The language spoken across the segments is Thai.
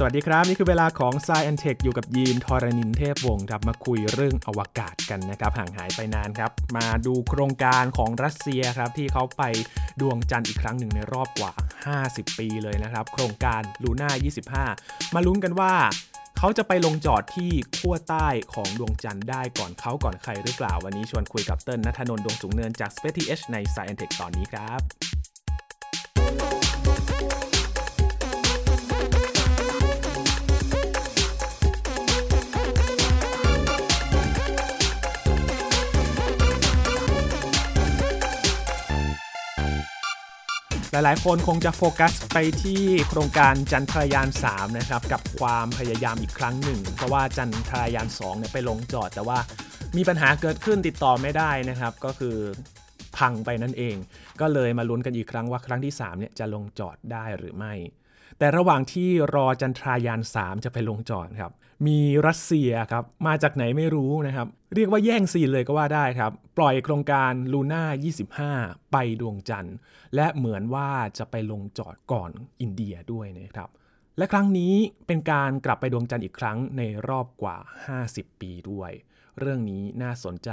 สวัสดีครับ นี่คือเวลาของ s ซ e อนเทคอยู่กับยีนทอรณินเทพวงศ์ครับมาคุยเรื่องอวกาศกันนะครับ ห่างหายไปนานครับ มาดูโครงการของรัสเซียครับ ที่เขาไปดวงจันทร์อีกครั้งหนึ่งในรอบกว่า 50 ปีเลยนะครับ โครงการลูน่า 25 มาลุ้นกันว่าเขาจะไปลงจอดที่ขั้วใต้ของดวงจันทร์ได้ก่อนเขาก่อนใครหรือเปล่า วันนี้ชวนคุยกับเติ้ลนัทนนท์ดวงสูงเนินจาก Space TH ใน s ซ e อนเทคตอนนี้ครับ หลายๆ คนคงจะโฟกัสไปที่โครงการจันทรายาน 3 นะครับ กับความพยายามอีกครั้งหนึ่ง เพราะว่าจันทรายาน 2 เนี่ยไปลงจอด แต่ว่ามีปัญหาเกิดขึ้นติดต่อไม่ได้นะครับ ก็คือพังไปนั่นเอง ก็เลยมาลุ้นกันอีกครั้งว่าครั้งที่ 3 เนี่ยจะลงจอดได้หรือไม่ แต่ระหว่างที่รอจันทรายาน 3 จะไปลงจอดครับ มีรัสเซียครับ มาจากไหนไม่รู้นะครับ เรียกว่าแย่งซีนเลยก็ว่าได้ครับ ปล่อยโครงการลูน่า 25 ไปดวงจันทร์ และเหมือนว่าจะไปลงจอดก่อนอินเดียด้วยนะครับและครั้งนี้เป็นการกลับไปดวงจันทร์อีกครั้งในรอบกว่า 50 ปีด้วย เรื่องนี้น่าสนใจ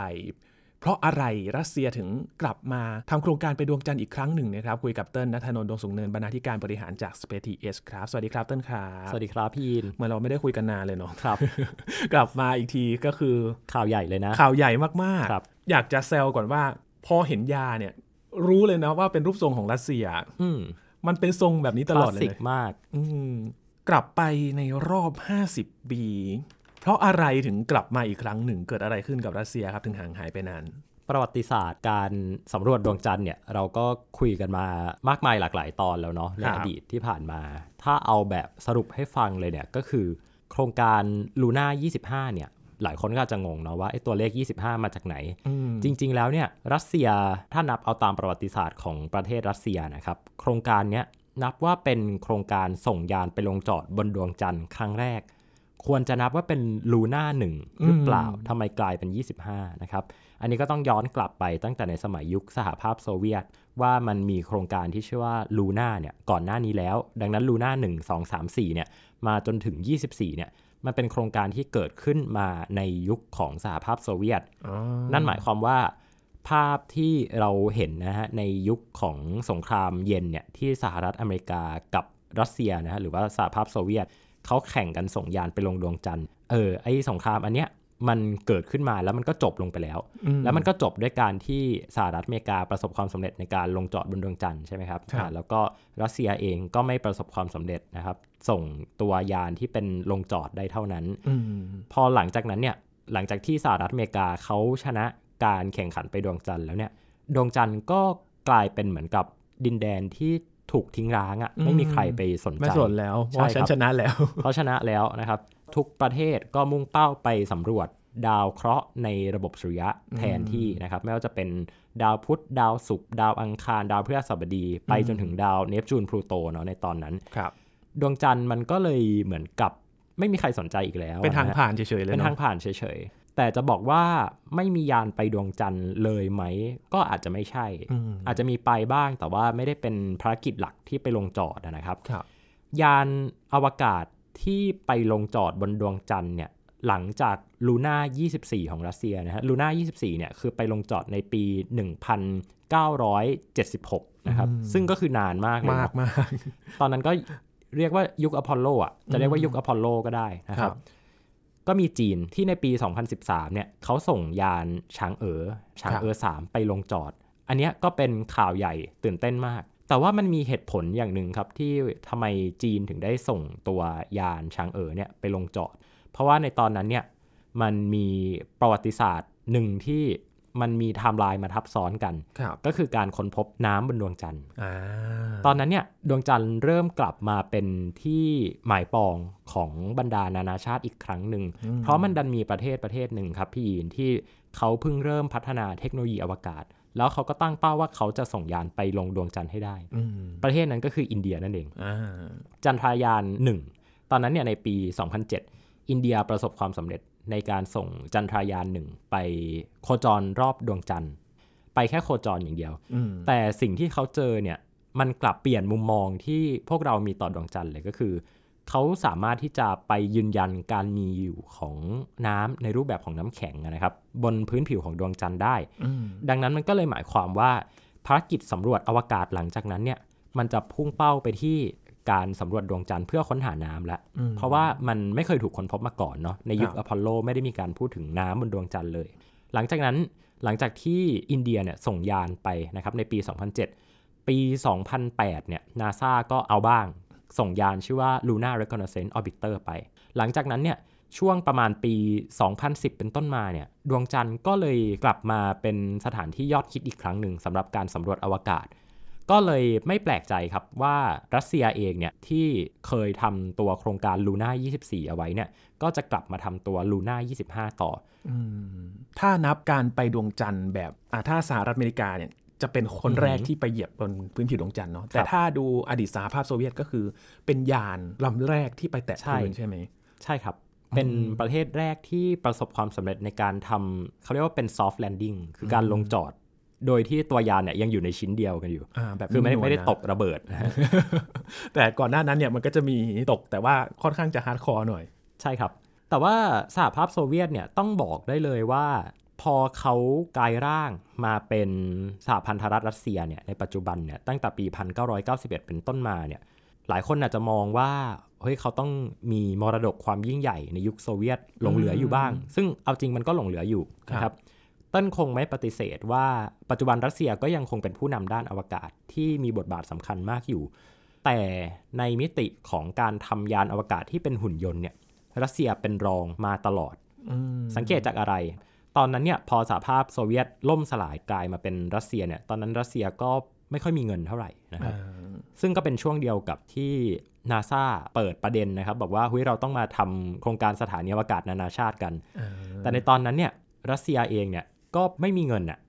เพราะอะไรรัสเซียถึงกลับมาทำโครงการไปดวงจันทร์อีกครั้งหนึ่งนะครับ คุยกับเติ้ลนัทนนท์ดวงสูงเนินบรรณาธิการบริหารจาก Space TH ครับ สวัสดีครับเติ้ลครับสวัสดีครับพี่ยินเหมือนเราไม่ได้คุยกันนานเลยเนาะครับ กลับมาอีกทีก็คือข่าวใหญ่เลยนะ ข่าวใหญ่มากครับๆอยากจะแซวก่อนว่า พอเห็นยาเนี่ย รู้เลยนะว่าเป็นรูปทรงของรัสเซีย อืมมันเป็นทรงแบบนี้ตลอดคเลลาสสิยกมาก อืมกลับไปในรอบ 50 ปี เพราะอะไรถึงกลับมาอีกครั้งหนึ่งเกิดอะไรขึ้นกับรัสเซียครับถึงห่างหายไปนานประวัติศาสตร์การสำรวจดวงจันทร์เนี่ยเราก็คุยกันมามากมายหลากหลายตอนแล้วเนาะในครับอดีตที่ผ่านมา ถ้าเอาแบบสรุปให้ฟังเลยเนี่ยก็คือ โครงการลูน่า25 เนี่ย หลายคนก็อาจจะงงเนาะว่าไอ้ตัวเลข 25 มาจากไหนอืมจริง ๆ แล้วเนี่ยรัสเซียถ้านับเอาตามประวัติศาสตร์ของประเทศรัสเซียนะครับโครงการเนี้ยนับว่าเป็นโครงการส่งยานไปลงจอดบนดวงจันทร์ครั้งแรก ควรจะนับว่าเป็นลูน่าหนึ่งหรือเปล่าทำไมกลายเป็น 25 นะครับ อันนี้ก็ต้องย้อนกลับไปตั้งแต่ในสมัยยุคสหภาพโซเวียต ว่ามันมีโครงการที่ชื่อว่าลูน่าเนี่ยก่อนหน้านี้แล้ว ดังนั้นลูน่า1 2 3 4เนี่ยมาจนถึง 24เนี่ยมันเป็นโครงการที่เกิดขึ้นมาในยุคของสหภาพโซเวียตอ๋อนั่นหมายความว่าภาพที่เราเห็นนะฮะในยุคของสงครามเย็นเนี่ยที่สหรัฐอเมริกากับรัสเซียนะฮะหรือว่าสหภาพโซเวียต เขาแข่งกันส่งยานไปลงดวงจันทร์เออไอสงครามอันเนี้ยมันเกิดขึ้นมาแล้วมันก็จบลงไปแล้วอืมแล้วมันก็จบด้วยการที่สหรัฐอเมริกาประสบความสำเร็จในการลงจอดบนดวงจันทร์ใช่ไหมครับครับอ่าแล้วก็รัสเซียเองก็ไม่ประสบความสำเร็จนะครับ ส่งตัวยานที่เป็นลงจอดได้เท่านั้นอืมพอหลังจากนั้นเนี่ยหลังจากที่สหรัฐอเมริกาเขาชนะการแข่งขันไปดวงจันทร์แล้วเนี่ย ดวงจันทร์ก็กลายเป็นเหมือนกับดินแดนที่ ถูกทิ้งร้างอะ่ะไม่มีใครไปสนใจ ไม่สนแล้วเพใช่ราะฉันครับชนะแล้วเขาชนะแล้วนะครับ ทุกประเทศก็มุ่งเป้าไปสำรวจดาวเคราะห์ในระบบสุริยะแทนที่นะครับ ไม่ว่าจะเป็นดาวพุธดาวศุกร์ดาวอังคาร ดาวพฤหัสบดี ไปจนถึงดาวเนปจูนพลูโตเนาะในตอนนั้นครับ ดวงจันทร์มันก็เลยเหมือนกับไม่มีใครสนใจอีกแล้ว เป็นทางะฮะผ่านเฉยๆเลยเป็นเนาะทางผ่านเฉยๆ แต่จะบอกว่าไม่มียานไปดวงจันทร์เลยไหม ก็อาจจะไม่ใช่อืมอาจจะมีไปบ้างแต่ว่าไม่ได้เป็นภารกิจหลักที่ไปลงจอดนะครับครับยานอวกาศที่ไปลงจอดบนดวงจันทร์เนี่ยหลังจากลูน่า24 ของรัสเซียนะฮะลูน่า24 เนี่ยคือไปลงจอดในปี 1976 นะครับ ซึ่งก็คือนานมากเลยมากเนาะมากตอนนั้นก็เรียกว่ายุคอพอลโลอะ จะเรียกว่ายุคอพอลโลก็ได้นะคครัรับบ ก็มีจีนที่ในปี 2013 เนี่ยเขาส่งยานช้างเอ๋อช้างเอ๋อ3ไปลงจอด อันเนี้ยก็เป็นข่าวใหญ่ตื่นเต้นมาก แต่ว่ามันมีเหตุผลอย่างหนึ่งครับที่ทำไมจีนถึงได้ส่งตัวยานฉางเอ๋อเนี่ยไปลงจอด เพราะว่าในตอนนั้นเนี่ยมันมีประวัติศาสตร์หนึ่งที่ มันมีไทม์ไลน์มาทับซ้อนกันครับก็คือการค้นพบน้ำบนดวงจันทร์อ่าตอนนั้นเนี่ยดวงจันทร์เริ่มกลับมาเป็นที่หมายปองของบรรดานานาชาติอีกครั้งหนึ่ง เพราะมันดันมีประเทศประเทศหนึ่งครับพี่ยีนที่เขาเพิ่งเริ่มพัฒนาเทคโนโลยีอวกาศ แล้วเขาก็ตั้งเป้าว่าเขาจะส่งยานไปลงดวงจันทร์ให้ได้อืมประเทศนั้นก็คืออินเดียนั่นเองอ่าจันทรายาน1ตอนนั้นเนี่ยในปี 2007 อินเดียประสบความสำเร็จ ในการส่งจันทรายานหนึ่งไปโคจรรอบดวงจันทร์ ไปแค่โคจรอย่างเดียวอืมแต่สิ่งที่เขาเจอเนี่ยมันกลับเปลี่ยนมุมมองที่พวกเรามีต่อดวงจันทร์เลยก็คือ เขาสามารถที่จะไปยืนยันการมีอยู่ของน้ำในรูปแบบของน้ำแข็งนะครับ บนพื้นผิวของดวงจันทร์ได้อืมดังนั้นมันก็เลยหมายความว่าภารกิจสำรวจอวกาศหลังจากนั้นเนี่ยมันจะพุ่งเป้าไปที่ การสำรวจดวงจันทร์เพื่อค้นหาน้ำแล้วอืมเพราะว่ามันไม่เคยถูกค้นพบมาก่อนเนาะในยุคครับอพอลโลไม่ได้มีการพูดถึงน้ำบนดวงจันทร์เลย หลังจากนั้นหลังจากที่อินเดียเนี่ยส่งยานไปนะครับในปี 2007 ปี 2008 เนี่ยนาซาก็เอาบ้าง ส่งยานชื่อว่า Lunar Reconnaissance Orbiter ไป หลังจากนั้นเนี่ยช่วงประมาณปี 2010 เป็นต้นมาเนี่ยดวงจันทร์ก็เลยกลับมาเป็นสถานที่ยอดฮิตอีกครั้งหนึ่งสำหรับการสำรวจอวกาศ ก็เลยไม่แปลกใจครับว่ารัสเซียเองเนี่ยที่เคยทำตัวโครงการลูน่า24 เอาไว้เนี่ยก็จะกลับมาทำตัวลูน่า25 ต่ออืมถ้านับการไปดวงจันทร์แบบอ่าถ้าสหรัฐอเมริกาเนี่ยจะเป็นคนอือหือแรกที่ไปเหยียบบนพื้นผิวดวงจันทร์เนาะแต่ครับถ้าดูอดีตสหภาพโซเวียตก็คือ เป็นยานลำแรกที่ไปแตะใช่พื้นใช่ไหมใช่ครับเป็นประเทศแรกที่ประสบความสำเร็จในการทำเขาเรียกว่าเป็น soft landing คือการลงจอด โดยที่ตัวยานเนี่ยยังอยู่ในชิ้นเดียวกันอยู่อ่าแบบคือไม่ได้นุ่ๆไม่ได้นะตกระเบิดนะฮะแต่ก่อนหน้านั้นเนี่ยมันก็จะมีตกแต่ว่าค่อนข้างจะ hardcore หน่อย ใช่ครับ แต่ว่าสหภาพโซเวียตเนี่ยต้องบอกได้เลยว่าพอเขากลายร่างมาเป็นสหพันธรัฐรัสเซียเนี่ยในปัจจุบันเนี่ยตั้งแต่ปี 1991 เป็นต้นมาเนี่ยหลายคนอาจจะมองว่าเฮ้ยเขาต้องมีมรดกความยิ่งใหญ่ในยุคโซเวียตหลงเหลืออยู่บ้าง ซึ่งเอาจริงมันก็หลงเหลืออยู่นะคครัรับบเต้นคงไม่ปฏิเสธว่าปัจจุบันรัสเซียก็ยังคงเป็นผู้นำด้านอวกาศที่มีบทบาทสำคัญมากอยู่ แต่ในมิติของการทำยานอวกาศที่เป็นหุ่นยนต์เนี่ยรัสเซียเป็นรองมาตลอดอืมสังเกตจากอะไร ตอนนั้นเนี่ยพอสหภาพโซเวียตล่มสลายกลายมาเป็นรัสเซียเนี่ยตอนนั้นรัสเซียก็ไม่ค่อยมีเงินเท่าไหร่นะครับอ่าซึ่งก็เป็นช่วงเดียวกับที่นาซาเปิดประเด็นนะครับ บอกว่าเฮ้ยเราต้องมาทำโครงการสถานีอวกาศนานาชาติกันอ่าแต่ในตอนนั้นเนี่ยรัสเซียเองเนี่ย ก็ไม่มีเงินน่ะ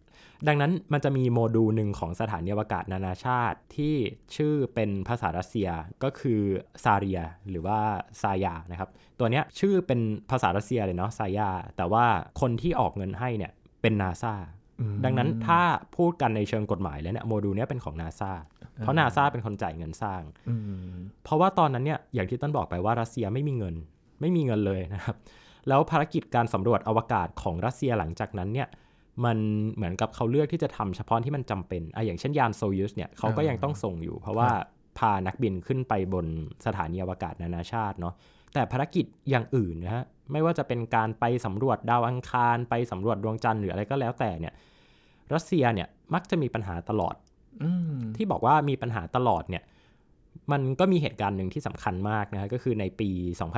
ดังนั้นมันจะมีโมดูลหนึ่งของสถานีอวกาศนานาชาติที่ชื่อเป็นภาษารัสเซียก็คือซาเรียหรือว่าซายานะครับ ตัวเนี้ยชื่อเป็นภาษารัสเซียเลยเนาะซายาแต่ว่าคนที่ออกเงินให้เนี่ยเป็นนาซาอืมดังนั้นถ้าพูดกันในเชิงกฎหมายแล้วเนี่ยโมดูลเนี้ยเป็นของนาซาเพราะนาซาเป็นคนจ่ายเงินสร้างอืมเพราะว่าตอนนั้นเนี่ยอย่างที่ต้นบอกไปว่ารัสเซียไม่มีเงิน ไม่มีเงินเลยนะครับ แล้วภารกิจการสำรวจอวกาศของรัสเซียหลังจากนั้นเนี่ย มันเหมือนกับเขาเลือกที่จะทำเฉพาะที่มันจำเป็นอะอย่างเช่นยานโซยูสเนี่ยเขาก็ยังต้องส่งอยู่ เพราะว่าพานักบินขึ้นไปบนสถานีอวกาศนานาชาติเนาะแต่ภารกิจอย่างอื่นนะฮะไม่ว่าจะเป็นการไปสำรวจดาวอังคารไปสำรวจดวงจันทร์หรืออะไรก็แล้วแต่เนี่ย รัสเซียเนี่ยมักจะมีปัญหาตลอดอืมที่บอกว่ามีปัญหาตลอดเนี่ย มันก็มีเหตุการณ์หนึ่งที่สำคัญมากนะฮะก็คือในปี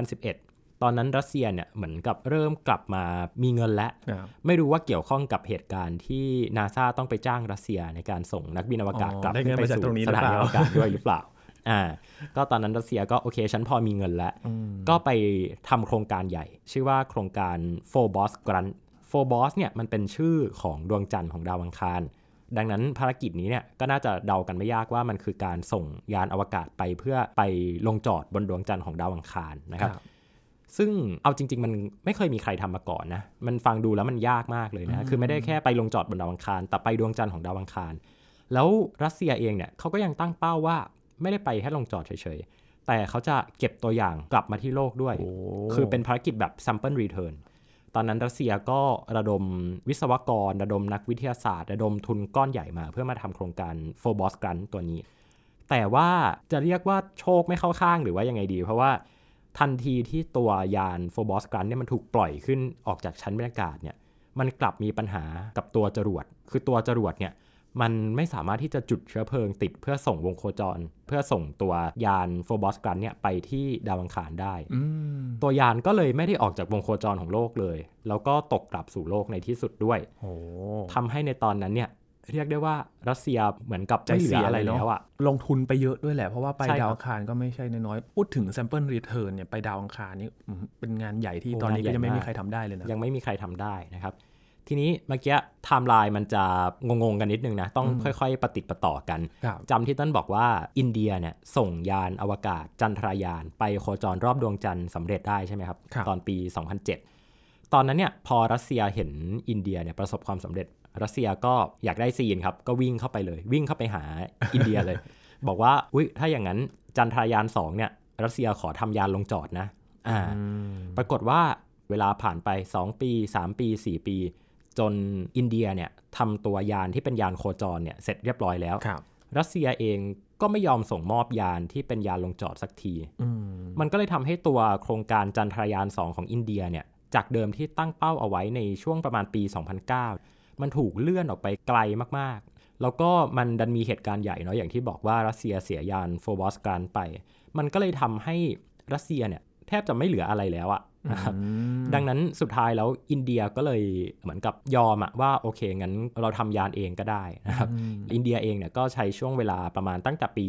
2011 ตอนนั้นรัสเซียเนี่ยเหมือนกับเริ่มกลับมามีเงินแล้วครับไม่รู้ว่าเกี่ยวข้องกับเหตุการณ์ที่นาซาต้องไปจ้างรัสเซียในการส่งนักบินอวกาศอ๋อกลับได้ขึ้เงินนไปมาจากสู่ตรงนี้หสรือถาเปนีล่าอวกาศด้วยหรือเปล่าอ่าก็ตอนนั้นรัสเซียก็โอเค ฉันพอมีเงินแล้วอืมก็ไปทำโครงการใหญ่ ชื่อว่าโครงการ f o r b o s Grant f o r b o s เนี่ยมันเป็นชื่อของดวงจันทร์ของดาวอังคาร ดังนั้นภารกิจนี้เนี่ยก็น่าจะเดากันไม่ยากว่ามันคือการส่งยานอวกาศไปเพื่อไปลงจอดบนดวงจันทร์ของดาวอังคารนะครับ ซึ่งเอาจริง ๆ มันไม่เคยมีใครทำมาก่อนนะ มันฟังดูแล้วมันยากมากเลยนะ คือไม่ได้แค่ไปลงจอดบนดาวอังคาร แต่ไปดวงจันทร์ของดาวอังคาร แล้วรัสเซียเองเนี่ยเขาก็ยังตั้งเป้าว่าไม่ได้ไปแค่ลงจอดเฉยๆ แต่เขาจะเก็บตัวอย่างกลับมาที่โลกด้วยโอ้คือเป็นภารกิจแบบ sample return ตอนนั้นรัสเซียก็ระดมวิศวกร ระดมนักวิทยาศาสตร์ ระดมทุนก้อนใหญ่มา เพื่อมาทำโครงการ f o r b o s Grant ตัวนี้ แต่ว่าจะเรียกว่าโชคไม่เข้าข้างหรือว่ายังไงดี เพราะว่า ทันทีที่ตัวยาน f o r b o s Grant เนี่ยมันถูกปล่อยขึ้นออกจากชั้นบรรยากาศเนี่ยมันกลับมีปัญหากับตัวจรวด คือตัวจรวดเนี่ยมันไม่สามารถที่จะจุดเชื้อเพลิงติดเพื่อส่งวงโคจร เพื่อส่งตัวยาน f o r b o s Grant เนี่ยไปที่ดาวอังคารได้อืมตัวยานก็เลยไม่ได้ออกจากวงโคจรของโลกเลย แล้วก็ตกกลับสู่โลกในที่สุดด้วยโอ้ทำให้ในตอนนั้นเนี่ย เรียกได้ว่ารัสเซียเหมือนกับใจไม่เหลืเสีอยอะไรเลยเนาะแล้วอะลงทุนไปเยอะด้วยแหละ เพราะว่าไปใช่ครับดาวอังคารก็ไม่ใช่น้อยๆพูดถึง sample return เนี่ยไปดาวอังคารนี่อืมเป็นงานใหญ่ที่โอ้ตอนนี้ก็ยังไม่งานใหญ่มีมากใครทำได้เลยนะยังไม่มีใครทำได้นะครับ ทีนี้เมื่อกี้ไทม์ไลน์มันจะงงๆกันนิดนึงนะ ต้องอืมค่อยๆปะติดปะต่อกันครับจำที่ต้นบอกว่าอินเดียเนี่ยส่งยานอวกาศจันทรายาน ไปโคจรรอบดวงจันทร์สำเร็จได้ใช่ไหมครับครับตอนปี 2007ตอนนั้นเนี่ยพอรัสเซียเห็นอินเดียเนี่ยประสบความสำเร็จ รัสเซียก็อยากได้ซีนครับ ก็วิ่งเข้าไปเลย วิ่งเข้าไปหาอินเดียเลย บอกว่าอุ้ยถ้าอย่างนั้นจันทรายาน2เนี่ยรัสเซียขอทำยานลงจอดนะ อ่า ปรากฏว่าเวลาผ่านไป 2 ปี 3 ปี 4 ปี จนอินเดียเนี่ยทำตัวยานที่เป็นยานโคจรเนี่ยเสร็จเรียบร้อยแล้วครับรัสเซียเองก็ไม่ยอมส่งมอบยานที่เป็นยานลงจอดสักทีมันก็เลยทำให้ตัวโครงการจันทรายาน 2 ของอินเดียเนี่ยจากเดิมที่ตั้งเป้าเอาไว้ในช่วงประมาณปี 2009 มันถูกเลื่อนออกไปไกลมากๆ แล้วก็มันดันมีเหตุการณ์ใหญ่เนาะอย่างที่บอกว่ารัสเซียเสียยานโฟบอสการไป มันก็เลยทำให้รัสเซียเนี่ยแทบจะไม่เหลืออะไรแล้วอะนะครับดังนั้นสุดท้ายแล้วอินเดียก็เลยเหมือนกับยอมอะว่าโอเคงั้นเราทำยานเองก็ได้นะครับอินเดียเองเนี่ยก็ใช้ช่วงเวลาประมาณตั้งแต่ปี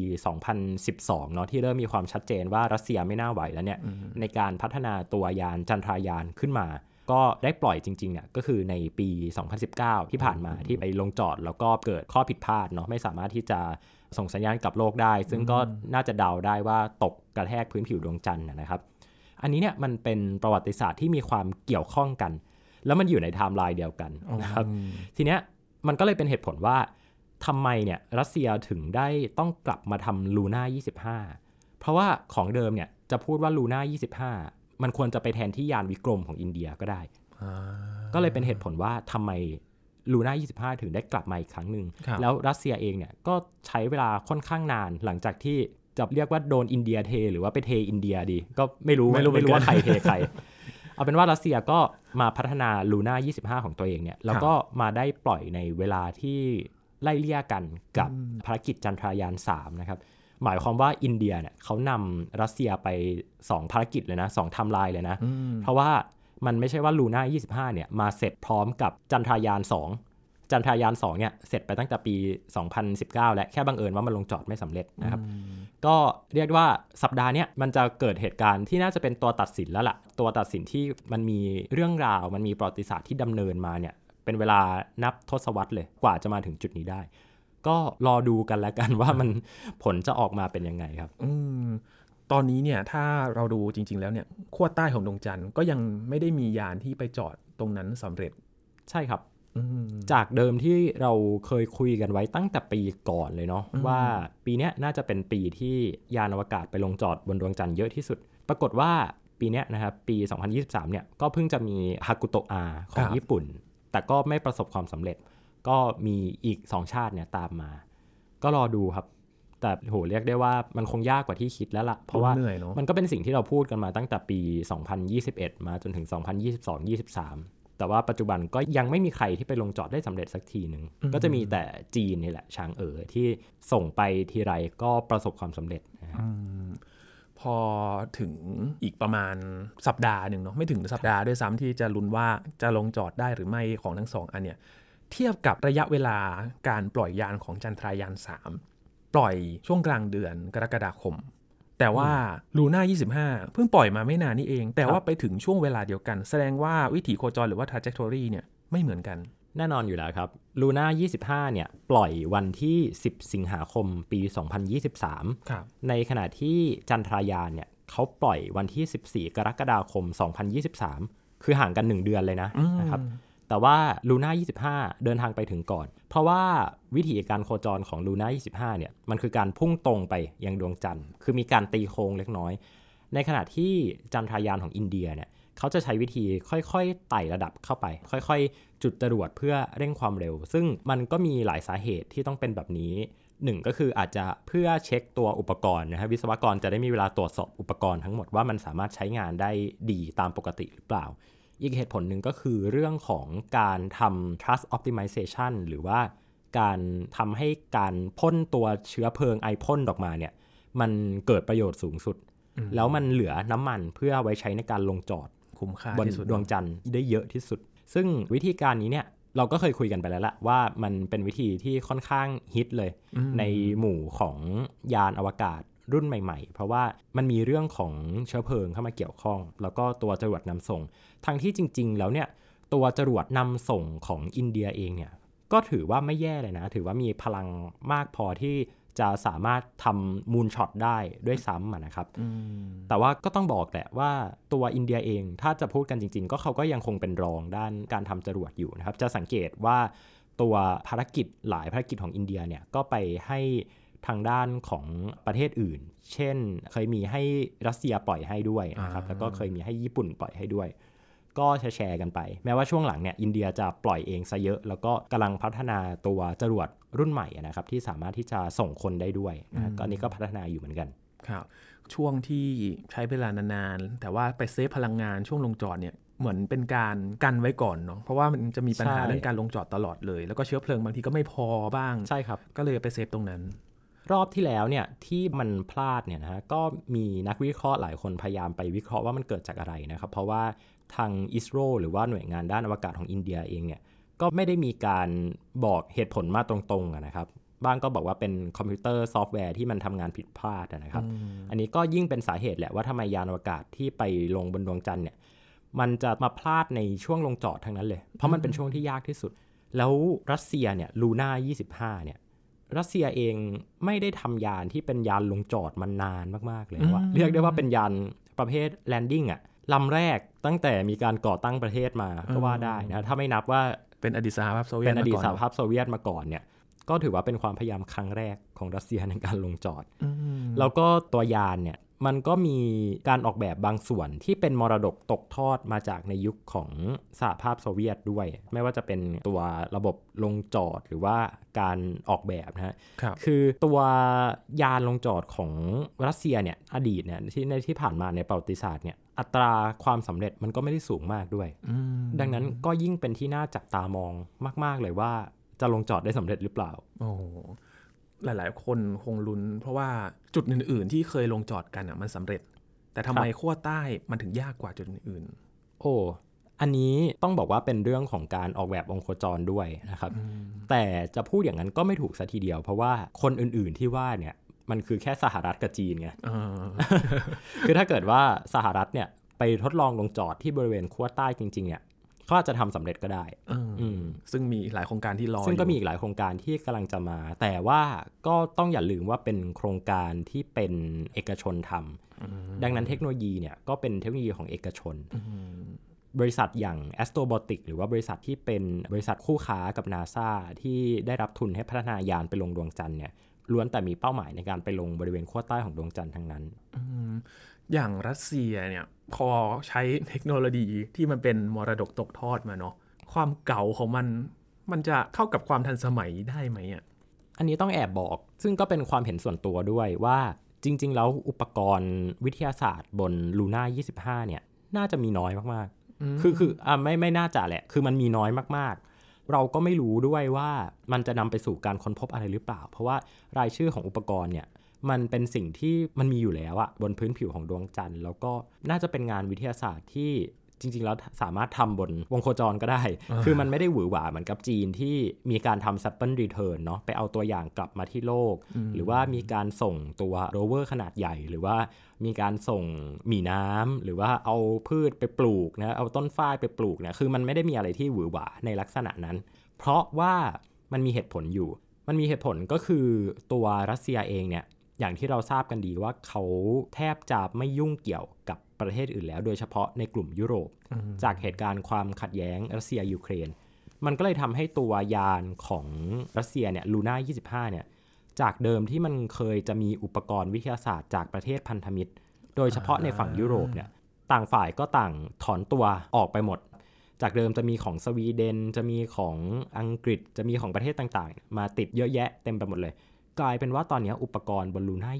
2012 เนาะที่เริ่มมีความชัดเจนว่ารัสเซียไม่น่าไหวแล้วเนี่ยในการพัฒนาตัวยานจันทรายานขึ้นมา ก็ได้ปล่อยจริงๆเนี่ยก็คือในปี 2019 ที่ผ่านมาที่ไปลงจอดแล้วก็เกิดข้อผิดพลาดเนาะไม่สามารถที่จะส่งสัญญาณกลับโลกได้ ซึ่งก็น่าจะเดาได้ว่าตกกระแทกพื้นผิวดวงจันทร์นะครับอันนี้เนี่ยมันเป็นประวัติศาสตร์ที่มีความเกี่ยวข้องกัน แล้วมันอยู่ในไทม์ไลน์เดียวกันนะครับทีเนี้ยมันก็เลยเป็นเหตุผลว่าทำไมเนี่ยรัสเซียถึงได้ต้องกลับมาทำลูน่า25 เพราะว่าของเดิมเนี่ยจะพูดว่าลูน่า25 มันควรจะไปแทนที่ยานวิกรมของอินเดียก็ได้ ก็เลยเป็นเหตุผลว่าทำไมลูน่า25 ถึงได้กลับมาอีกครั้งหนึ่งครับแล้วรัสเซียเองเนี่ยก็ใช้เวลาค่อนข้างนานหลังจากที่จะเรียกว่าโดนอินเดียเท หรือว่าไปเทอินเดียดี ก็ไม่รู้ไม่รู้เหมืไม่อนรู้กันว่าใครเทใคร เอาเป็นว่ารัสเซียก็มาพัฒนาลูน่า25 ของตัวเองเนี่ยแล้วก็มาได้ปล่อยในเวลาที่ไล่เลี่ยกันกับภารกิจจันทรายาน3นะครับ หมายความว่าอินเดียเนี่ยเขานำรัสเซียไป 2 ภารกิจเลยนะ2ไทม์ไลน์เลยนะ เพราะว่ามันไม่ใช่ว่า Luna 25 เนี่ยมาเสร็จพร้อมกับจันทรายาน 2 จันทรายาน 2 เนี่ยเสร็จไปตั้งแต่ปี 2019 และแค่บังเอิญว่ามันลงจอดไม่สำเร็จนะครับ ก็เรียกว่าสัปดาห์เนี้ยมันจะเกิดเหตุการณ์ที่น่าจะเป็นตัวตัดสินแล้วล่ะ ตัวตัดสินที่มันมีเรื่องราว มันมีประวัติศาสตร์ที่ดำเนินมาเนี่ยเป็นเวลานับทศวรรษเลยกว่าจะมาถึงจุดนี้ได้ ก็รอดูกันแล้วกันว่ามันผลจะออกมาเป็นยังไงครับอืมตอนนี้เนี่ยถ้าเราดูจริง ๆ แล้วเนี่ยขั้วใต้ของดวงจันทร์ก็ยังไม่ได้มียานที่ไปจอดตรงนั้นสำเร็จ ใช่ครับอืมจากเดิมที่เราเคยคุยกันไว้ตั้งแต่ปีก่อนเลยเนาะว่าปีเนี้ยน่าจะเป็นปีที่ยานอวกาศไปลงจอดบนดวงจันทร์เยอะที่สุด ปรากฏว่าปีเนี้ยนะครับปี 2023 เนี่ยก็เพิ่งจะมีฮากุโตะอาของญี่ปุ่น แต่ก็ไม่ประสบความสำเร็จ ก็มีอีก 2 ชาติเนี่ยตามมา ก็รอดูครับ แต่โหเรียกได้ว่ามันคงยากกว่าที่คิดแล้วล่ะ เพราะว่าเหนื่อยเนอะมันก็เป็นสิ่งที่เราพูดกันมาตั้งแต่ปี 2021 มาจนถึง 2022-23 แต่ว่าปัจจุบันก็ยังไม่มีใครที่ไปลงจอดได้สำเร็จสักทีหนึ่งก็จะมีแต่จีนนี่แหละช้างเอ๋อที่ส่งไปทีไรก็ประสบความสำเร็จนะฮะพอถึงอีกประมาณสัปดาห์หนึ่งเนาะไม่ถึงสัปดาห์ด้วยซ้ำที่จะลุ้นว่าจะลงจอดได้หรือไม่ของทั้งสองอันเนี่ย เทียบกับระยะเวลาการปล่อยยานของจันทรายาน 3 ปล่อยช่วงกลางเดือนกรกฎาคม แต่ว่าลูน่า25 เพิ่งปล่อยมาไม่นานนี่เอง แต่ว่าไปถึงช่วงเวลาเดียวกัน แสดงว่าวิถีโคจรหรือว่า trajectory เนี่ยไม่เหมือนกัน แน่นอนอยู่แล้วครับลูน่า25 เนี่ยปล่อยวันที่ 10 สิงหาคมปี 2023 ครับ ในขณะที่จันทรายานเนี่ยเขาปล่อยวันที่ 14 กรกฎาคม 2023 คือห่างกัน 1 เดือนเลยนะนะครับ แต่ว่าลูน่า25 เดินทางไปถึงก่อน เพราะว่าวิธีการโคจรของลูน่า25 เนี่ย มันคือการพุ่งตรงไปยังดวงจันทร์ คือมีการตีโค้งเล็กน้อย ในขณะที่จันทรายานของอินเดียเนี่ยเขาจะใช้วิธีค่อยๆไต่ระดับเข้าไป ค่อยๆ จุดจรวดเพื่อเร่งความเร็ว ซึ่งมันก็มีหลายสาเหตุที่ต้องเป็นแบบนี้หนึ่งก็คืออาจจะเพื่อเช็คตัวอุปกรณ์นะครับวิศวกรจะได้มีเวลาตรวจสอบอุปกรณ์ทั้งหมดว่ามันสามารถใช้งานได้ดีตามปกติหรือเปล่า อีกเหตุผลหนึ่งก็คือเรื่องของการทำ trust optimization หรือว่าการทำให้การพ่นตัวเชื้อเพลิงไอพ่นออกมาเนี่ย มันเกิดประโยชน์สูงสุด แล้วมันเหลือน้ำมันเพื่อไว้ใช้ในการลงจอดคุ้มค่าบนที่สุดดวงจันทร์ได้เยอะที่สุด ซึ่งวิธีการนี้เนี่ยเราก็เคยคุยกันไปแล้วละว่ามันเป็นวิธีที่ค่อนข้างฮิตเลย ในหมู่ของยานอวกาศ รุ่นใหม่ๆ เพราะว่ามันมีเรื่องของเชื้อเพลิงเข้ามาเกี่ยวข้อง แล้วก็ตัวจรวดนำส่ง ทั้งที่จริง ๆ แล้วเนี่ยตัวจรวดนำส่งของอินเดียเองเนี่ยก็ถือว่าไม่แย่เลยนะ ถือว่ามีพลังมากพอที่จะสามารถทำมูนช็อตได้ด้วยซ้ำอะนะครับ แต่ว่าก็ต้องบอกแหละว่าตัวอินเดียเองถ้าจะพูดกันจริง ๆ ก็เขาก็ยังคงเป็นรองด้านการทำจรวดอยู่นะครับ จะสังเกตว่าตัวภารกิจหลายภารกิจของอินเดียเนี่ยก็ไปให้ ทางด้านของประเทศอื่น เช่น เคยมีให้รัสเซียปล่อยให้ด้วยนะครับอ่าแล้วก็เคยมีให้ญี่ปุ่นปล่อยให้ด้วย ก็แชร์ๆกันไป แม้ว่าช่วงหลังเนี่ยอินเดียจะปล่อยเองซะเยอะ แล้วก็กำลังพัฒนาตัวจรวดรุ่นใหม่อะนะครับ ที่สามารถที่จะส่งคนได้ด้วยนะฮะก็อันนี้ก็พัฒนาอยู่เหมือนกัน ครับ ช่วงที่ใช้เวลานานๆ แต่ว่าไปเซฟพลังงานช่วงลงจอดเนี่ยเหมือนเป็นการกันไว้ก่อนเนาะเพราะว่ามันจะมีปัญหาใช่เรื่องการลงจอดตลอดเลย แล้วก็เชื้อเพลิงบางทีก็ไม่พอบ้างใช่ครับ ก็เลยไปเซฟตรงนั้น รอบที่แล้วเนี่ยที่มันพลาดเนี่ยนะฮะก็มีนักวิเคราะห์หลายคนพยายามไปวิเคราะห์ว่ามันเกิดจากอะไรนะครับ เพราะว่าทางอิสโรหรือว่าหน่วยงานด้านอวกาศของอินเดียเองเนี่ยก็ไม่ได้มีการบอกเหตุผลมาตรงๆอะนะครับบ้างก็บอกว่าเป็นคอมพิวเตอร์ซอฟต์แวร์ที่มันทำงานผิดพลาดอะนะครับ อันนี้ก็ยิ่งเป็นสาเหตุแหละว่าทำไมยานอวกาศที่ไปลงบนดวงจันทร์เนี่ยมันจะมาพลาดในช่วงลงจอดทั้งนั้นเลย เพราะมันเป็นช่วงที่ยากที่สุด แล้วรัสเซียเนี่ยลูน่า25เนี่ย รัสเซียเองไม่ได้ทำยานที่เป็นยานลงจอดมานานมากๆเลยว่าอืมเรียกได้ว่าเป็นยานประเภท landing อะลำแรกตั้งแต่มีการก่อตั้งประเทศมาก็ว่าได้นะถ้าไม่นับว่าเป็นอดีตสหภาพโซเวียตเป็นอดีตมาสก่หภาพโซเวียตมาก่อนเนี่ยก็ถือว่าเป็นความพยายามครั้งแรกของรัสเซียในการลงจอดอืมแล้วก็ตัวยานเนี่ย มันก็มีการออกแบบบางส่วนที่เป็นมรดกตกทอดมาจากในยุคของสหภาพโซเวียตด้วย ไม่ว่าจะเป็นตัวระบบลงจอดหรือว่าการออกแบบนะฮะครับคือตัวยานลงจอดของรัสเซียเนี่ยอดีตเนี่ยที่ในที่ผ่านมาในประวัติศาสตร์เนี่ยอัตราความสำเร็จมันก็ไม่ได้สูงมากด้วยอืมดังนั้นก็ยิ่งเป็นที่น่าจับตามองมาก ๆ เลยว่าจะลงจอดได้สำเร็จหรือเปล่า โอ้โหหลายๆ คนคงลุ้น เพราะว่าจุดอื่น ๆ ที่เคยลงจอดกันอะมันสำเร็จ แต่ทำไมขั้วใต้มันถึงยากกว่าจุดอื่นโอ้อันนี้ต้องบอกว่าเป็นเรื่องของการออกแบบองค์โคจรด้วยนะครับ แต่จะพูดอย่างนั้นก็ไม่ถูกซะทีเดียว เพราะว่าคนอื่น ๆ ที่ว่าเนี่ยมันคือแค่สหรัฐกับจีนไงๆเออคือถ้าเกิดว่าสหรัฐเนี่ยไปทดลองลงจอดที่บริเวณขั้วใต้จริงๆเนี่ย เขาอาจจะทำสำเร็จก็ได้เออออืมซึ่งมีหลายโครงการที่รอซึ่งก็มีอยู่อีกหลายโครงการที่กำลังจะมา แต่ว่าก็ต้องอย่าลืมว่าเป็นโครงการที่เป็นเอกชนทำดังนั้นเทคโนโลยีเนี่ยก็เป็นเทคโนโลยีของเอกชน บริษัทอย่าง a s t r o b o t i c หรือว่าบริษัทที่เป็นบริษัทคู่ค้ากับ NASA ที่ได้รับทุนให้พัฒนายานไปลงดวงจันทร์เนี่ยล้วนแต่มีเป้าหมายในการไปลงบริเวณขั้วใต้ของดวงจันทร์ทั้งนั้นอืมอย่างรัสเซียเนี่ย พอใช้เทคโนโลยีที่มันเป็นมรดกตกทอดมาเนาะความเก่าของมันมันจะเข้ากับความทันสมัยได้ไหมอะอันนี้ต้องแอบบอก ซึ่งก็เป็นความเห็นส่วนตัวด้วยว่าจริง ๆ แล้วอุปกรณ์วิทยาศาสตร์บนลูน่า25 เนี่ย น่าจะมีน้อยมากๆ คือคืออะไม่ไม่น่าจะแหละ คือมันมีน้อยมากๆ เราก็ไม่รู้ด้วยว่ามันจะนำไปสู่การค้นพบอะไรหรือเปล่า เพราะว่ารายชื่อของอุปกรณ์เนี่ย มันเป็นสิ่งที่มันมีอยู่แล้วอะบนพื้นผิวของดวงจันทร์ แล้วก็น่าจะเป็นงานวิทยาศาสตร์ที่จริง ๆ แล้วสามารถทำบนวงโคจรก็ได้ คือมันไม่ได้หวือหวาเหมือนกับจีนที่มีการทำ sample return เนาะไปเอาตัวอย่างกลับมาที่โลก หรือว่ามีการส่งตัวโรเวอร์ขนาดใหญ่ หรือว่ามีการส่งหมีน้ำหรือว่าเอาพืชไปปลูกนะเอาต้นฝ้ายไปปลูกเนี่ยคือมันไม่ได้มีอะไรที่หวือหวาในลักษณะนั้น เพราะว่ามันมีเหตุผลอยู่ มันมีเหตุผลก็คือตัวรัสเซียเองเนี่ย อย่างที่เราทราบกันดีว่าเขาแทบจะไม่ยุ่งเกี่ยวกับประเทศอื่นแล้ว โดยเฉพาะในกลุ่มยุโรป จากเหตุการณ์ความขัดแย้งรัสเซียยูเครน มันก็เลยทำให้ตัวยานของรัสเซียเนี่ยลูน่า25เนี่ยจากเดิมที่มันเคยจะมีอุปกรณ์วิทยาศาสตร์จากประเทศพันธมิตร โดยเฉพาะในฝั่งยุโรปเนี่ยต่างฝ่ายก็ต่างถอนตัวออกไปหมด จากเดิมจะมีของสวีเดน จะมีของอังกฤษ จะมีของประเทศต่างๆ มาติดเยอะแยะเต็มไปหมดเลย กลายเป็นว่าตอนนี้อุปกรณ์บอลลูน่า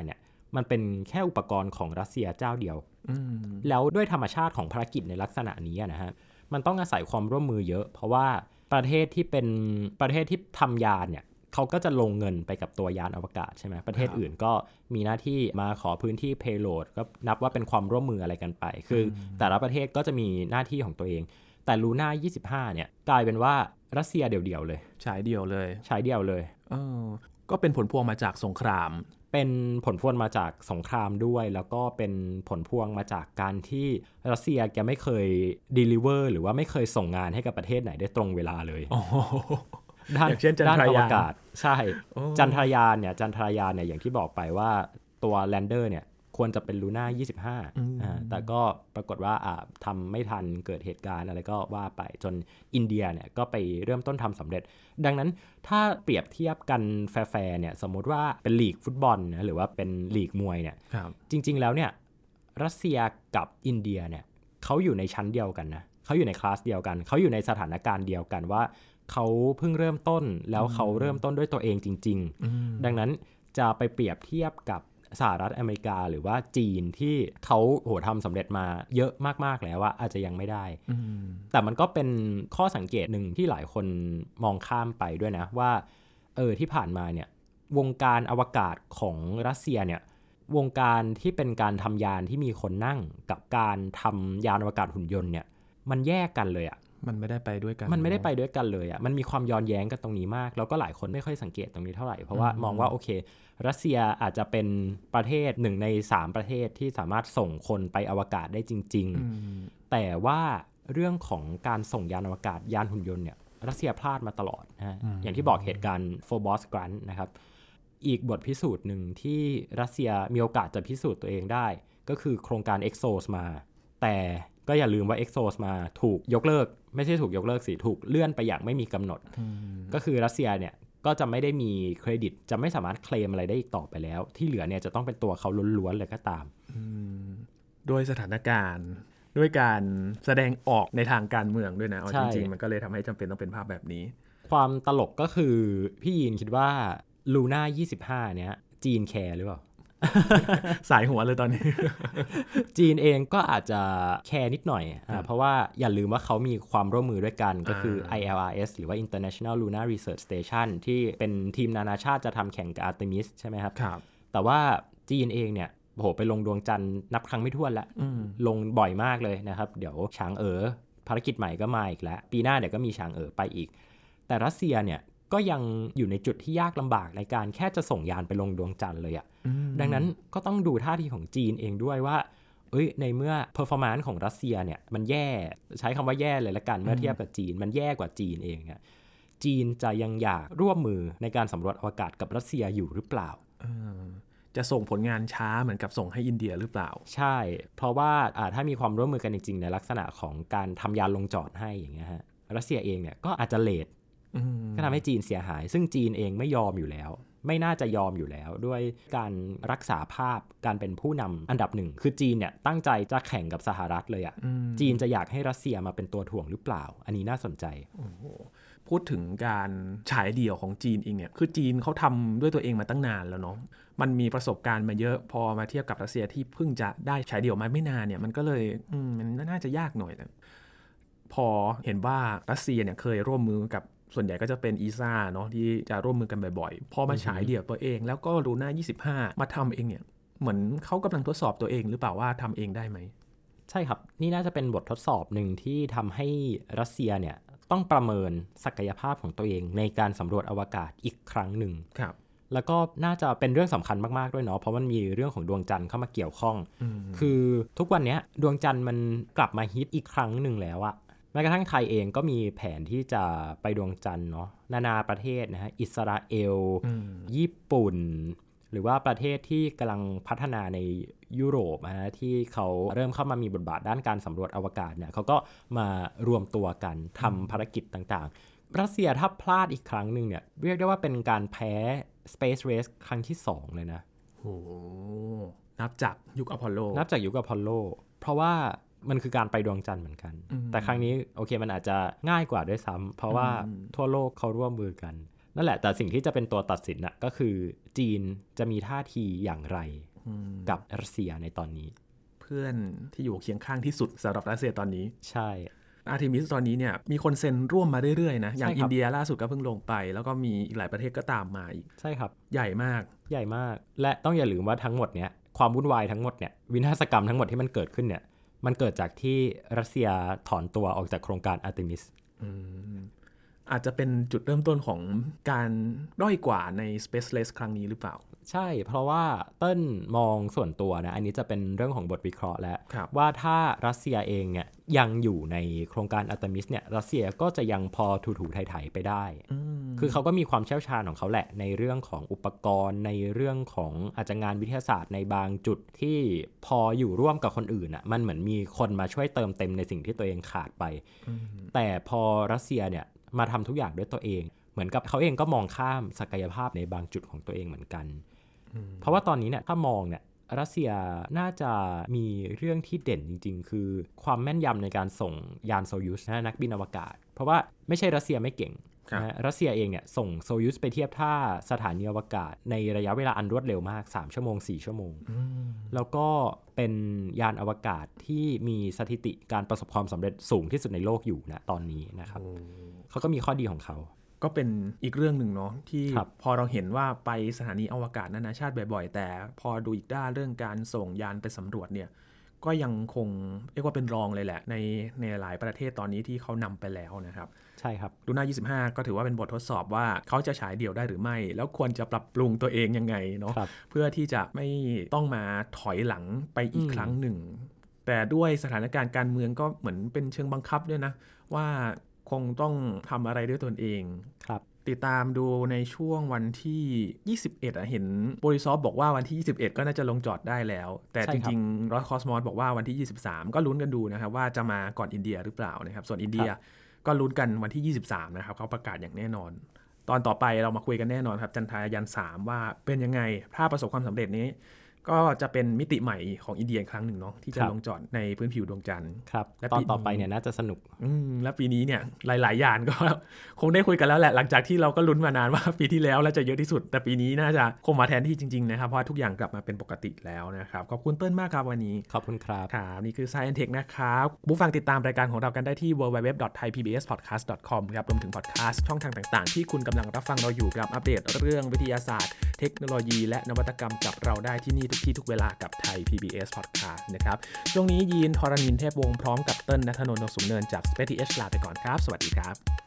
25 เนี่ย มันเป็นแค่อุปกรณ์ของรัสเซียเจ้าเดียวอืมแล้วด้วยธรรมชาติของภารกิจในลักษณะนี้อะนะฮะ มันต้องอาศัยความร่วมมือเยอะ เพราะว่าประเทศที่เป็นประเทศที่ทำยานเนี่ยเขาก็จะลงเงินไปกับตัวยานอวกาศใช่ไหมประเทศอื่นก็มีหน้าที่มาขอพื้นที่ payload ก็นับว่าเป็นความร่วมมืออะไรกันไป คืออแต่ละประเทศก็จะมีหน้าที่ของตัวเอง แต่ลูน่า25 เนี่ยกลายเป็นว่ารัสเซียเดี่ยวๆเลย ฉายเดียวเลยใช้เดี่ยวเลยเออ ก็เป็นผลพวงมาจากสงคราม เป็นผลพวงมาจากสงครามด้วย แล้วก็เป็นผลพวงมาจากการที่รัสเซียแกไม่เคย deliver หรือว่าไม่เคยส่งงานให้กับประเทศไหนได้ตรงเวลาเลยอ๋อด้านอย่างเช่นจันด้านทราอวยานกาศใช่โอ้จันทรายานเนี่ยจันทรายานเนี่ยอย่างที่บอกไปว่าตัวแลนเดอร์เนี่ย ควรจะเป็นลูน่า25อ่าแต่ก็ปรากฏว่าอ่าทำไม่ทันเกิดเหตุการณ์อะไรก็ว่าไปจนอินเดียเนี่ยก็ไปเริ่มต้นทำสำเร็จ ดังนั้นถ้าเปรียบเทียบกันแฟร์ๆเนี่ยสมมติว่าเป็นลีกฟุตบอลนะหรือว่าเป็นลีกมวยเนี่ยครับจริง ๆ แล้วเนี่ยรัสเซียกับอินเดียเนี่ยเขาอยู่ในชั้นเดียวกันนะเขาอยู่ในคลาสเดียวกัน เขาอยู่ในสถานการณ์เดียวกันว่าเขาเพิ่งเริ่มต้นแล้วเขาเริ่มต้นด้วยตัวเองจริง ๆ ดังนั้นจะไปเปรียบเทียบกับ สหรัฐอเมริกาหรือว่าจีนที่เขาโหทำสำเร็จมาเยอะมากๆแล้วว่าอาจจะยังไม่ได้ แต่มันก็เป็นข้อสังเกตหนึ่งที่หลายคนมองข้ามไปด้วยนะว่า เออที่ผ่านมาเนี่ยวงการอวกาศของรัสเซียเนี่ยวงการที่เป็นการทำยานที่มีคนนั่งกับการทำยานอวกาศหุ่นยนต์เนี่ยมันแยกกันเลยอะ มันไม่ได้ไปด้วยกัน มันไม่ได้ไปด้วยกันเลยอะ่ะมันมีความย้อนแย้งกันตรงนี้มาก แล้วก็หลายคนไม่ค่อยสังเกตตรงนี้เท่าไหร่ เพราะว่ามองว่าโอเค รัสเซียอาจจะเป็นประเทศหนึ่งใน 3 ประเทศที่สามารถส่งคนไปอวกาศได้จริง ๆ แต่ว่าเรื่องของการส่งยานอวกาศยานหุ่นยนต์เนี่ยรัสเซียพลาดมาตลอดนะฮะอย่างที่บอกเหตุการณ์โฟบอสกรันนะครับอีกบทพิสูจน์หนึ่งที่รัสเซียมีโอกาสจะพิสูจน์ตัวเองได้ ก็คือโครงการ ExoMars แต่ ก็อย่าลืมว่า ExoMars ถูกยกเลิก ไม่ใช่ถูกยกเลิกสิถูกเลื่อนไปอย่างไม่มีกำหนด ก็คือรัสเซียเนี่ยก็จะไม่ได้มีเครดิต จะไม่สามารถเคลมอะไรได้อีกต่อไปแล้ว ที่เหลือเนี่ยจะต้องเป็นตัวเขาล้วนๆเลยก็ตามด้วยสถานการณ์ด้วยการแสดงออกในทางการเมืองด้วยนะเอาใช่จริงๆ มันก็เลยทำให้จำเป็นต้องเป็นภาพแบบนี้ ความตลกก็คือพี่ยีนคิดว่าลูน่า25 เนี่ยจีนแคร์หรือเปล่า สายหัวเลยตอนนี้ จีนเองก็อาจจะแคร์นิดหน่อยอ่าเพราะว่าอย่าลืมว่าเขามีความร่วมมือด้วยกันก็คือ ILRS หรือว่า International Lunar Research Station ที่เป็นทีมนานาชาติจะทำแข่งกับ Artemis ใช่ไหมครับครับ แต่ว่าจีนเองเนี่ยโอ้โหไปลงดวงจันทร์นับครั้งไม่ถ้วนแล้วลงบ่อยมากเลยนะครับ เดี๋ยวฉางเอ๋อภารกิจใหม่ก็มาอีกแล้ว ปีหน้าเดี๋ยวก็มีฉางเอ๋อไปอีก แต่รัสเซียเนี่ย ก็ยังอยู่ในจุดที่ยากลำบากในการแค่จะส่งยานไปลงดวงจันทร์เลยอะ่ะดังนั้นก็ต้องดูท่าทีของจีนเองด้วยว่าเอ้ยในเมื่อ performance ของรัสเซียเนี่ยมันแย่ใช้คำว่าแย่เลยละกันเมื่อเทียบกับจีนมันแย่กว่าจีนเองเนี่ยจีนจะยังอยากร่วมมือในการสำรวจอวกาศกับรัสเซียอยู่หรือเปล่าจะส่งผลงานช้าเหมือนกับส่งให้อินเดียหรือเปล่า ใช่ เพราะว่าอ่าถ้ามีความร่วมมือกันจริง ๆ ในลักษณะของการทำยานลงจอดให้อย่างเงี้ยฮะรัสเซียเองเนี่ยก็อาจจะเลท ก็ทำให้จีนเสียหาย ซึ่งจีนเองไม่ยอมอยู่แล้ว ไม่น่าจะยอมอยู่แล้ว ด้วยการรักษาภาพการเป็นผู้นำอันดับหนึ่ง คือจีนเนี่ยตั้งใจจะแข่งกับสหรัฐเลยอะ่ะจีนจะอยากให้รัสเซียมาเป็นตัวถ่วงหรือเปล่า อันนี้น่าสนใจพูดถึงการฉายเดี่ยวของจีนเองเนี่ย คือจีนเขาทำด้วยตัวเองมาตั้งนานแล้วเนาะ มันมีประสบการณ์มาเยอะพอมาเทียบกับรัสเซียที่เพิ่งจะได้ฉายเดี่ยวมาไม่นานเนี่ย มันก็เลยอืมมันน่าจะยากหน่อยนะพอเห็นว่ารัสเซียเนี่ยเคยร่วมมือกับ ส่วนใหญ่ก็จะเป็นอีซ่าเนาะที่จะร่วมมือกันบ่อยๆ พอมาฉายเดี่ยวตัวเอง แล้วก็รูน่า25 มาทำเองเนี่ย เหมือนเขากำลังทดสอบตัวเองหรือเปล่าว่าทำเองได้ไหม ใช่ครับ นี่น่าจะเป็นบททดสอบหนึ่งที่ทำให้รัสเซียเนี่ยต้องประเมินศักยภาพของตัวเองในการสำรวจอวกาศอีกครั้งหนึ่งครับแล้วก็น่าจะเป็นเรื่องสำคัญมาก ๆ ด้วยเนาะเพราะมันมีเรื่องของดวงจันทร์เข้ามาเกี่ยวข้อง คือทุกวันเนี้ยดวงจันทร์มันกลับมาฮิตอีกครั้งหนึ่งแล้วอะ แม้กระทั่งไทยเองก็มีแผนที่จะไปดวงจันทร์เนาะนานาประเทศนะฮะอิสราเอล ญี่ปุ่น หรือว่าประเทศที่กำลังพัฒนาในยุโรปนะฮะที่เขาเริ่มเข้ามามีบทบาทด้านการสำรวจอวกาศเนี่ยเขาก็มารวมตัวกันทำภารกิจต่างๆ รัสเซียถ้าพลาดอีกครั้งหนึ่งเนี่ยเรียกได้ว่าเป็นการแพ้ Space Race ครั้งที่ 2 เลยนะโหนับจากยุคอพอลโล นับจากยุคอพอลโล เพราะว่า มันคือการไปดวงจันทร์เหมือนกัน แต่ครั้งนี้โอเคมันอาจจะง่ายกว่าด้วยซ้ำเพราะว่าทั่วโลกเขาร่วมมือกัน นั่นแหละแต่สิ่งที่จะเป็นตัวตัดสินนะก็คือจีนจะมีท่าทีอย่างไรกับรัสเซียในตอนนี้ เพื่อนที่อยู่เคียงข้างที่สุดสำหรับรัสเซียตอนนี้ ใช่อาร์ทิมิสตอนนี้เนี่ยมีคนเซ็นร่วมมาเรื่อยๆนะ อย่างใช่ครับอินเดียล่าสุดก็เพิ่งลงไป แล้วก็มีอีกหลายประเทศก็ตามมาอีก ใช่ครับ ใหญ่มาก ใหญ่มาก และต้องอย่าลืมว่าทั้งหมดเนี้ยความวุ่นวายทั้งหมดเนี่ยวินาศกรรมทั้งหมดที่มันเกิดขึ้นเนี่ย มันเกิดจากที่รัสเซียถอนตัวออกจากโครงการอาร์ติมิสอาจจะเป็นจุดเริ่มต้นของการด้อยกว่าใน Space Race ครั้งนี้หรือเปล่า ใช่ เพราะว่าเต้นมองส่วนตัวนะ อันนี้จะเป็นเรื่องของบทวิเคราะห์แล้วครับว่าถ้ารัสเซียเองเนี่ยยังอยู่ในโครงการอาร์ติมิสเนี่ยรัสเซียก็จะยังพอถูๆไถๆไปได้ คือเขาก็มีความเชี่ยวชาญของเขาแหละ ในเรื่องของอุปกรณ์ ในเรื่องของอาจจะงานวิทยาศาสตร์ในบางจุดที่พออยู่ร่วมกับคนอื่นอะมันเหมือนมีคนมาช่วยเติมเต็มในสิ่งที่ตัวเองขาดไป แต่พอรัสเซียเนี่ยมาทำทุกอย่างด้วยตัวเอง เหมือนกับเขาเองก็มองข้ามศักยภาพในบางจุดของตัวเองเหมือนกัน เพราะว่าตอนนี้เนี่ยถ้ามองเนี่ยรัสเซียน่าจะมีเรื่องที่เด่นจริง ๆ คือความแม่นยำในการส่งยานโซยูสนะนักบินอวกาศ เพราะว่าไม่ใช่รัสเซียไม่เก่งครับนะฮะรัสเซียเองเนี่ยส่งโซยูสไปเทียบท่าสถานีอวกาศ ในระยะเวลาอันรวดเร็วมาก 3 ชั่วโมง 4 ชั่วโมง แล้วก็เป็นยานอวกาศที่มีสถิติการประสบความสำเร็จสูงที่สุดในโลกอยู่นะตอนนี้นะครับเขาก็มีข้อดีของเขา ก็เป็นอีกเรื่องหนึ่งเนาะที่ครับพอเราเห็นว่าไปสถานีอวกาศนานาชาติบ่อยๆ แต่พอดูอีกด้านเรื่องการส่งยานไปสำรวจเนี่ยก็ยังคงเรียกว่าเป็นรองเลยแหละ ในในหลายประเทศตอนนี้ที่เขานำไปแล้วนะครับ ใช่ครับลูน่า25 ก็ถือว่าเป็นบททดสอบว่าเขาจะฉายเดี่ยวได้หรือไม่ แล้วควรจะปรับปรุงตัวเองยังไงเนาะครับเพื่อที่จะไม่ต้องมาถอยหลังไปอีกอืมครั้งหนึ่ง แต่ด้วยสถานการณ์การเมืองก็เหมือนเป็นเชิงบังคับด้วยนะ ว่า คงต้องทำอะไรด้วยตนเองครับ ติดตามดูในช่วงวันที่ 21อะเห็นโบริซอฟบอกว่าวันที่ 21 ก็น่าจะลงจอดได้แล้ว แต่ใช่ครับริงๆรอสคอสมอสบอกว่าวันที่ 23 ก็ลุ้นกันดูนะครับว่าจะมาก่อนอินเดียหรือเปล่านะครับส่วนอินเดียก็ลุ้นกันวันที่ 23 นะครับเขาประกาศอย่างแน่นอน ตอนต่อไปเรามาคุยกันแน่นอนครับ จันทรายาน3 ว่าเป็นยังไงถ้าประสบความสำเร็จนี้ ก็จะเป็นมิติใหม่ของอินเดียอีกครั้งหนึ่งเนาะที่จะครับลงจอดในพื้นผิวดวงจันทร์ครับและตอนปีต่อไปเนี่ยน่าจะสนุกอืมแล้วปีนี้เนี่ยหลาย ๆ อย่างก็คงได้คุยกันแล้วแหละหลังจากที่เราก็ลุ้นมานานว่าปีที่แล้วแล้วจะเยอะที่สุด แต่ปีนี้น่าจะคงมาแทนที่จริง ๆ นะครับ เพราะว่าทุกอย่างกลับมาเป็นปกติแล้วนะครับ ขอบคุณเติ้ลมากครับวันนี้ ขอบคุณครับครับนี่คือ Science Tech นะครับผู้ฟังติดตามรายการของเรากันได้ที่ www.thaipbspodcast.com ครับรวมถึงพอดแคสต์ช่องทางต่าง ๆ ที่คุณกำลังรับฟังเราอยู่ครับอัปเดตเรื่องวิทยาศาสตร์ เทคโนโลยี และนวัตกรรมกับเราได้ที่นี่ทุกที่ทุกเวลากับไทย PBS Podcast นะครับ ช่วงนี้ยีนทรณินเทพวงศ์พร้อมกับเติ้ลนัทนนท์ดวงสูงเนินจาก Space TH ลาไปก่อนครับ สวัสดีครับ